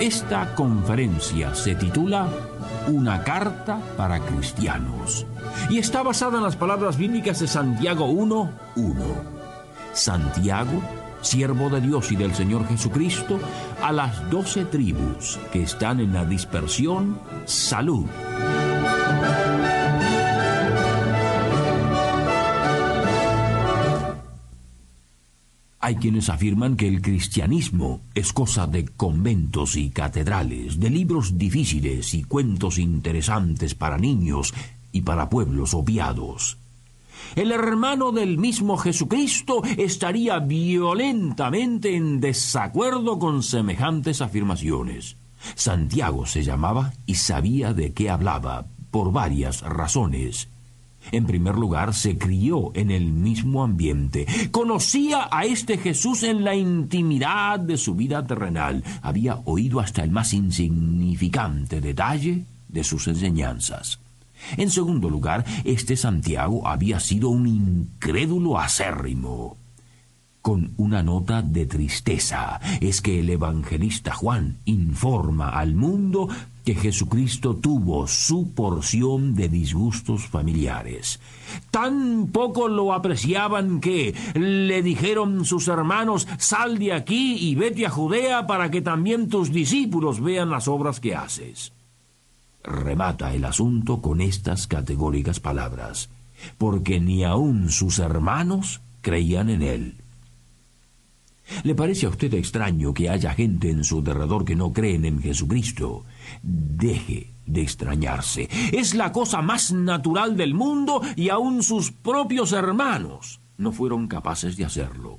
Esta conferencia se titula Una carta para cristianos y está basada en las palabras bíblicas de Santiago 1.1. Santiago, siervo de Dios y del Señor Jesucristo, a las doce tribus que están en la dispersión, salud. Hay quienes afirman que el cristianismo es cosa de conventos y catedrales, de libros difíciles y cuentos interesantes para niños y para pueblos obviados. El hermano del mismo Jesucristo estaría violentamente en desacuerdo con semejantes afirmaciones. Santiago se llamaba y sabía de qué hablaba, por varias razones. En primer lugar, se crió en el mismo ambiente. Conocía a este Jesús en la intimidad de su vida terrenal. Había oído hasta el más insignificante detalle de sus enseñanzas. En segundo lugar, este Santiago había sido un incrédulo acérrimo con una nota de tristeza. Es que el evangelista Juan informa al mundo que Jesucristo tuvo su porción de disgustos familiares. Tan poco lo apreciaban que le dijeron sus hermanos, sal de aquí y vete a Judea para que también tus discípulos vean las obras que haces. Remata el asunto con estas categóricas palabras, porque ni aun sus hermanos creían en él. ¿Le parece a usted extraño que haya gente en su derredor que no creen en Jesucristo? Deje de extrañarse. Es la cosa más natural del mundo y aun sus propios hermanos no fueron capaces de hacerlo.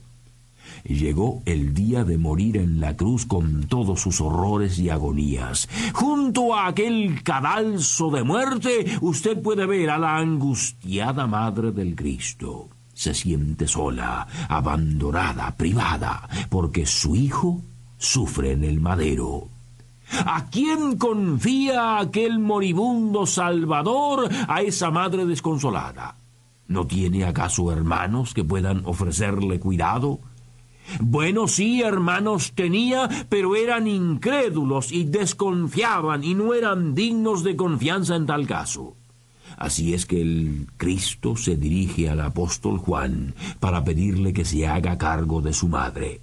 Llegó el día de morir en la cruz con todos sus horrores y agonías. Junto a aquel cadalso de muerte, usted puede ver a la angustiada Madre del Cristo se siente sola, abandonada, privada, porque su hijo sufre en el madero. ¿A quién confía aquel moribundo Salvador a esa madre desconsolada? ¿No tiene acaso hermanos que puedan ofrecerle cuidado? Bueno, sí, hermanos tenía, pero eran incrédulos y desconfiaban y no eran dignos de confianza en tal caso. Así es que el Cristo se dirige al apóstol Juan para pedirle que se haga cargo de su madre.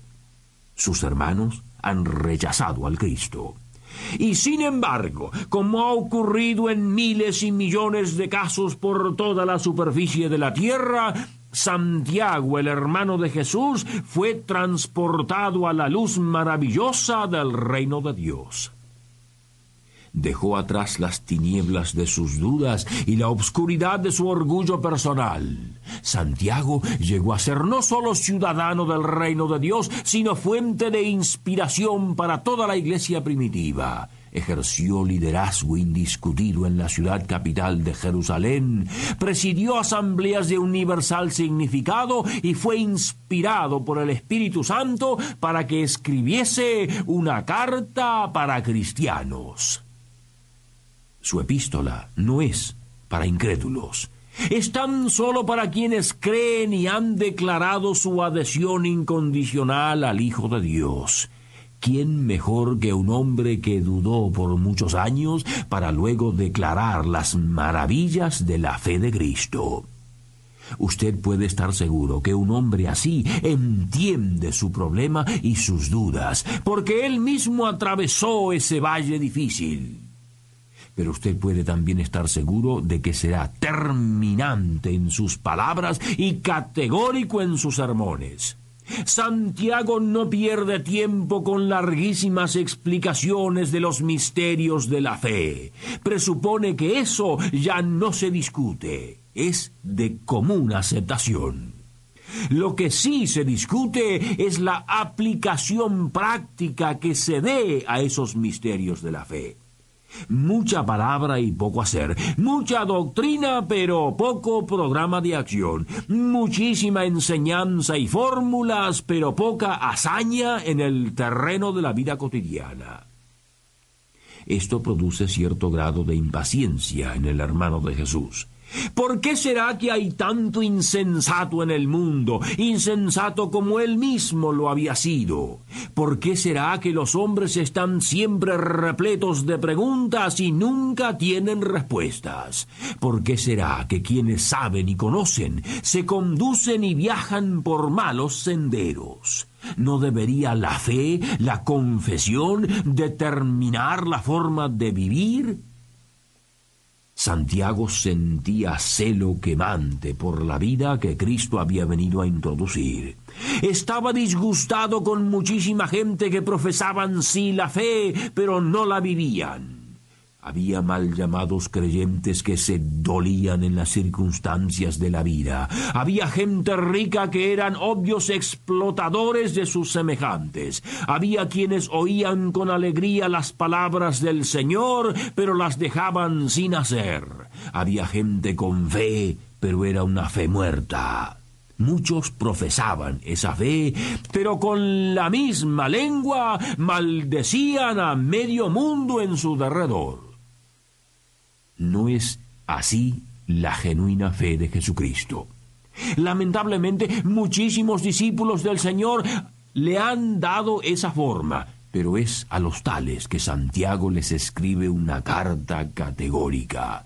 Sus hermanos han rechazado al Cristo. Y sin embargo, como ha ocurrido en miles y millones de casos por toda la superficie de la tierra, Santiago, el hermano de Jesús, fue transportado a la luz maravillosa del reino de Dios dejó atrás las tinieblas de sus dudas y la obscuridad de su orgullo personal. Santiago llegó a ser no solo ciudadano del reino de Dios, sino fuente de inspiración para toda la iglesia primitiva ejerció liderazgo indiscutido en la ciudad capital de Jerusalén, presidió asambleas de universal significado y fue inspirado por el Espíritu Santo para que escribiese una carta para cristianos. Su epístola no es para incrédulos. Es tan solo para quienes creen y han declarado su adhesión incondicional al Hijo de Dios. ¿Quién mejor que un hombre que dudó por muchos años para luego declarar las maravillas de la fe de Cristo? Usted puede estar seguro que un hombre así entiende su problema y sus dudas, porque él mismo atravesó ese valle difícil pero usted puede también estar seguro de que será terminante en sus palabras y categórico en sus sermones. Santiago no pierde tiempo con larguísimas explicaciones de los misterios de la fe. Presupone que eso ya no se discute, es de común aceptación. Lo que sí se discute es la aplicación práctica que se dé a esos misterios de la fe. Mucha palabra y poco hacer, mucha doctrina pero poco programa de acción, muchísima enseñanza y fórmulas pero poca hazaña en el terreno de la vida cotidiana. Esto produce cierto grado de impaciencia en el hermano de Jesús. ¿Por qué será que hay tanto insensato en el mundo, insensato como él mismo lo había sido? ¿Por qué será que los hombres están siempre repletos de preguntas y nunca tienen respuestas? ¿Por qué será que quienes saben y conocen se conducen y viajan por malos senderos? ¿No debería la fe, la confesión, determinar la forma de vivir? Santiago sentía celo quemante por la vida que Cristo había venido a introducir. Estaba disgustado con muchísima gente que profesaban sí la fe, pero no la vivían. Había mal llamados creyentes que se dolían en las circunstancias de la vida. Había gente rica que eran obvios explotadores de sus semejantes. Había quienes oían con alegría las palabras del Señor, pero las dejaban sin hacer. Había gente con fe, pero era una fe muerta. Muchos profesaban esa fe, pero con la misma lengua maldecían a medio mundo en su derredor. No es así la genuina fe de Jesucristo. Lamentablemente, muchísimos discípulos del Señor le han dado esa forma, pero es a los tales que Santiago les escribe una carta categórica.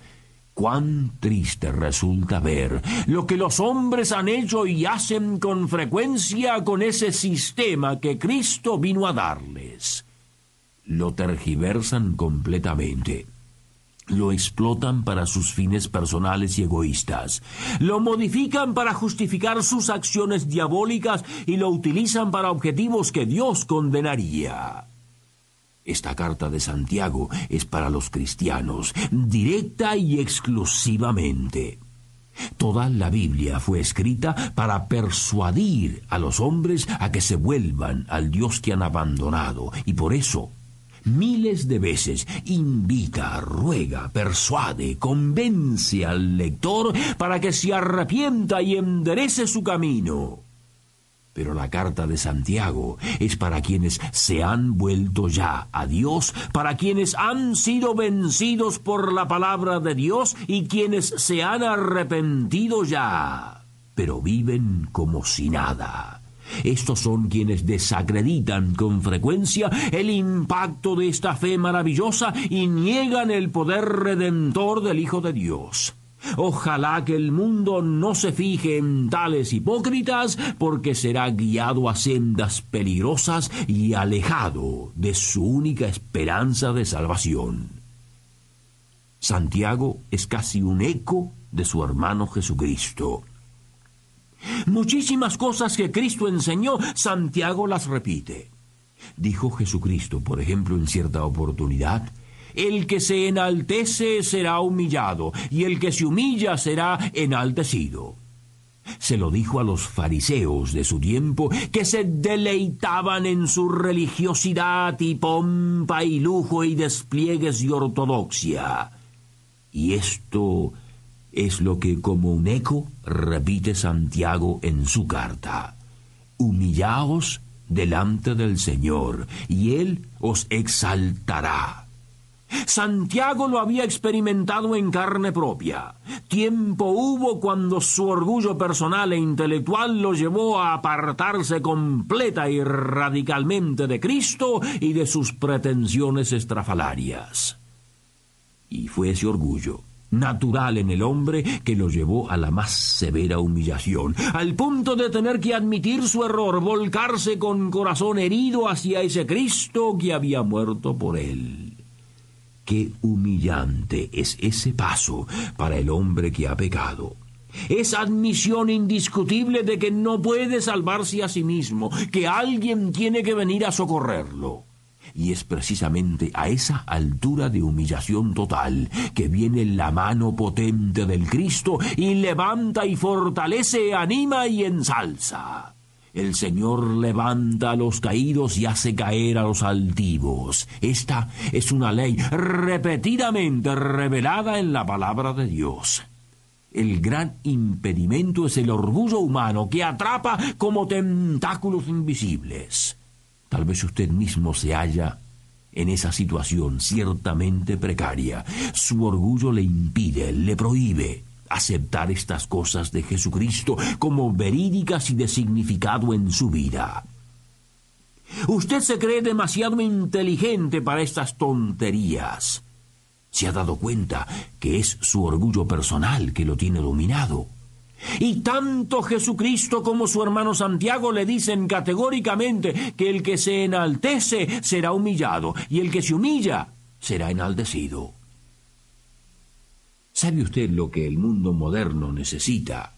Cuán triste resulta ver lo que los hombres han hecho y hacen con frecuencia con ese sistema que Cristo vino a darles. Lo tergiversan completamente lo explotan para sus fines personales y egoístas, lo modifican para justificar sus acciones diabólicas y lo utilizan para objetivos que Dios condenaría. Esta carta de Santiago es para los cristianos, directa y exclusivamente. Toda la Biblia fue escrita para persuadir a los hombres a que se vuelvan al Dios que han abandonado, y por eso miles de veces, invita, ruega, persuade, convence al lector para que se arrepienta y enderece su camino. Pero la carta de Santiago es para quienes se han vuelto ya a Dios, para quienes han sido vencidos por la palabra de Dios y quienes se han arrepentido ya, pero viven como si nada. Estos son quienes desacreditan con frecuencia el impacto de esta fe maravillosa y niegan el poder redentor del Hijo de Dios. Ojalá que el mundo no se fije en tales hipócritas, porque será guiado a sendas peligrosas y alejado de su única esperanza de salvación. Santiago es casi un eco de su hermano Jesucristo. Muchísimas cosas que Cristo enseñó, Santiago las repite. Dijo Jesucristo, por ejemplo, en cierta oportunidad, el que se enaltece será humillado, y el que se humilla será enaltecido. Se lo dijo a los fariseos de su tiempo, que se deleitaban en su religiosidad y pompa y lujo y despliegues y ortodoxia. Y esto es lo que como un eco repite Santiago en su carta. Humillaos delante del Señor, y Él os exaltará. Santiago lo había experimentado en carne propia. Tiempo hubo cuando su orgullo personal e intelectual lo llevó a apartarse completa y radicalmente de Cristo y de sus pretensiones estrafalarias. Y fue ese orgullo natural en el hombre que lo llevó a la más severa humillación, al punto de tener que admitir su error, volcarse con corazón herido hacia ese Cristo que había muerto por él. Qué humillante es ese paso para el hombre que ha pecado. Es admisión indiscutible de que no puede salvarse a sí mismo, que alguien tiene que venir a socorrerlo. Y es precisamente a esa altura de humillación total que viene la mano potente del Cristo y levanta y fortalece, anima y ensalza. El Señor levanta a los caídos y hace caer a los altivos. Esta es una ley repetidamente revelada en la palabra de Dios. El gran impedimento es el orgullo humano que atrapa como tentáculos invisibles. Tal vez usted mismo se halla en esa situación ciertamente precaria. Su orgullo le impide, le prohíbe aceptar estas cosas de Jesucristo como verídicas y de significado en su vida. Usted se cree demasiado inteligente para estas tonterías. Se ha dado cuenta que es su orgullo personal que lo tiene dominado. Y tanto Jesucristo como su hermano Santiago le dicen categóricamente que el que se enaltece será humillado y el que se humilla será enaltecido. ¿Sabe usted lo que el mundo moderno necesita?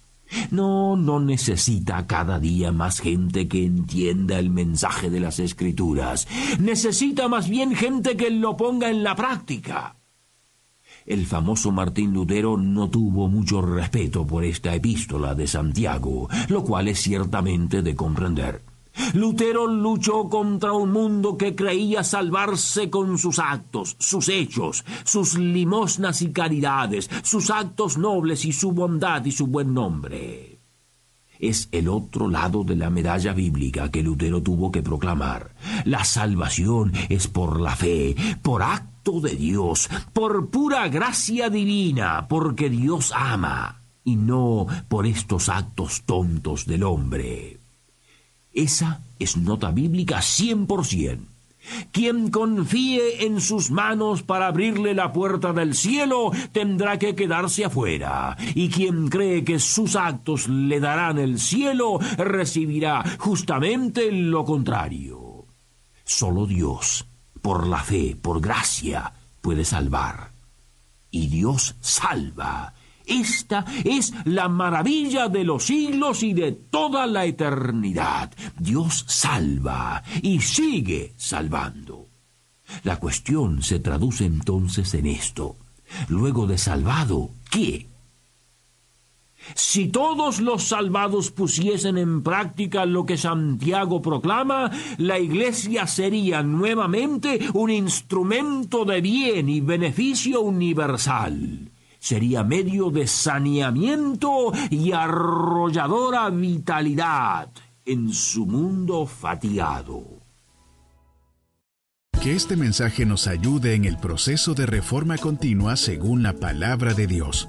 No, no necesita cada día más gente que entienda el mensaje de las escrituras. Necesita más bien gente que lo ponga en la práctica. El famoso Martín Lutero no tuvo mucho respeto por esta epístola de Santiago, lo cual es ciertamente de comprender. Lutero luchó contra un mundo que creía salvarse con sus actos, sus hechos, sus limosnas y caridades, sus actos nobles y su bondad y su buen nombre. Es el otro lado de la medalla bíblica que Lutero tuvo que proclamar. La salvación es por la fe, por de Dios, por pura gracia divina, porque Dios ama, y no por estos actos tontos del hombre. Esa es nota bíblica 100%. Quien confíe en sus manos para abrirle la puerta del cielo tendrá que quedarse afuera, y quien cree que sus actos le darán el cielo recibirá justamente lo contrario. Solo Dios, por la fe, por gracia, puede salvar. Y Dios salva esta es la maravilla de los siglos y de toda la eternidad. Dios salva y sigue salvando. La cuestión se traduce entonces en esto. Luego de salvado, ¿qué? Si todos los salvados pusiesen en práctica lo que Santiago proclama, la Iglesia sería nuevamente un instrumento de bien y beneficio universal sería medio de saneamiento y arrolladora vitalidad en su mundo fatigado. Que este mensaje nos ayude en el proceso de reforma continua según la palabra de Dios.